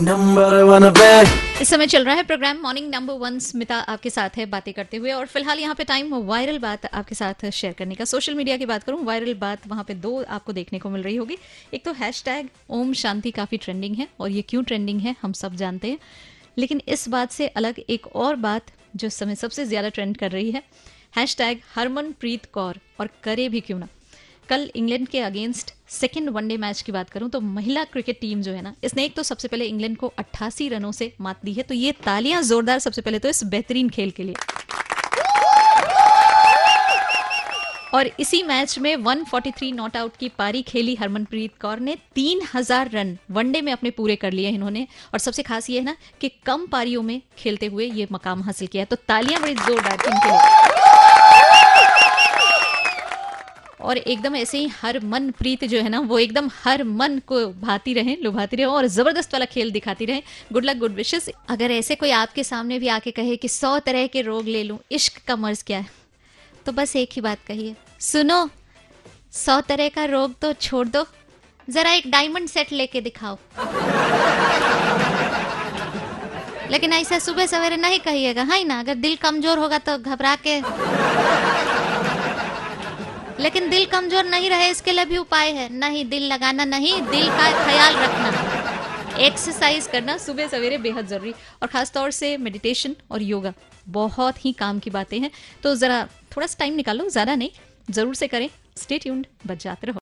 number one पे इस समय चल रहा है program morning number one Smita आपके साथ है बातें करते हुए और फ़िलहाल यहाँ पे टाइम वायरल बात आपके साथ शेयर करने का। सोशल मीडिया की बात करूँ वायरल बात वहाँ पे दो आपको देखने को मिल रही होगी। एक तो हैश ओम शांति काफ़ी ट्रेंडिंग है और ये क्यों ट्रेंडिंग है हम सब जानते हैं। लेकिन इस बात से अलग एक और बात जो समय सबसे ज़्यादा ट्रेंड कर रही है। हैश टैग हरमनप्रीत कौर और करे भी क्यों ना। कल इंग्लैंड के अगेंस्ट सेकेंड वनडे मैच की बात करूँ तो महिला क्रिकेट टीम जो है ना, इसने एक तो सबसे पहले इंग्लैंड को 88 रनों से मात दी है तो ये तालियाँ जोरदार सबसे पहले तो इस बेहतरीन खेल के लिए। और इसी मैच में 143 नॉट आउट की पारी खेली हरमनप्रीत कौर ने 3000 रन वनडे में अपने पूरे कर लिए इन्होंने, और सबसे खास ये है ना कि कम पारियों में खेलते हुए ये मकाम हासिल किया है तो तालियाँ बड़ी जोरदार थी इनके लिए। और एकदम ऐसे ही हर मन प्रीत जो है ना, वो एकदम हर मन को भाती रहे, लुभाती रहे और ज़बरदस्त वाला खेल दिखाती रहे। गुड लक गुड विशेस अगर ऐसे कोई आपके सामने भी आके कहे कि सौ तरह के रोग ले लूँ, इश्क का मर्ज क्या है? तो बस एक ही बात कहिए। सुनो, सौ तरह का रोग तो छोड़ दो। जरा एक डायमंड सेट लेके दिखाओ। लेकिन ऐसा सुबह सवेरे नहीं कहिएगा। है ना, अगर दिल कमज़ोर होगा तो घबरा के। लेकिन दिल कमज़ोर नहीं रहे, इसके लिए भी उपाय है। नहीं, दिल लगाना नहीं, दिल का ख्याल रखना। एक्सरसाइज करना सुबह सवेरे बेहद ज़रूरी। और ख़ासतौर से मेडिटेशन और योगा बहुत ही काम की बातें हैं। तो जरा थोड़ा सा टाइम निकालो, ज़्यादा नहीं, ज़रूर से करें। स्टेट ट्यून्ड बच जाते रहो।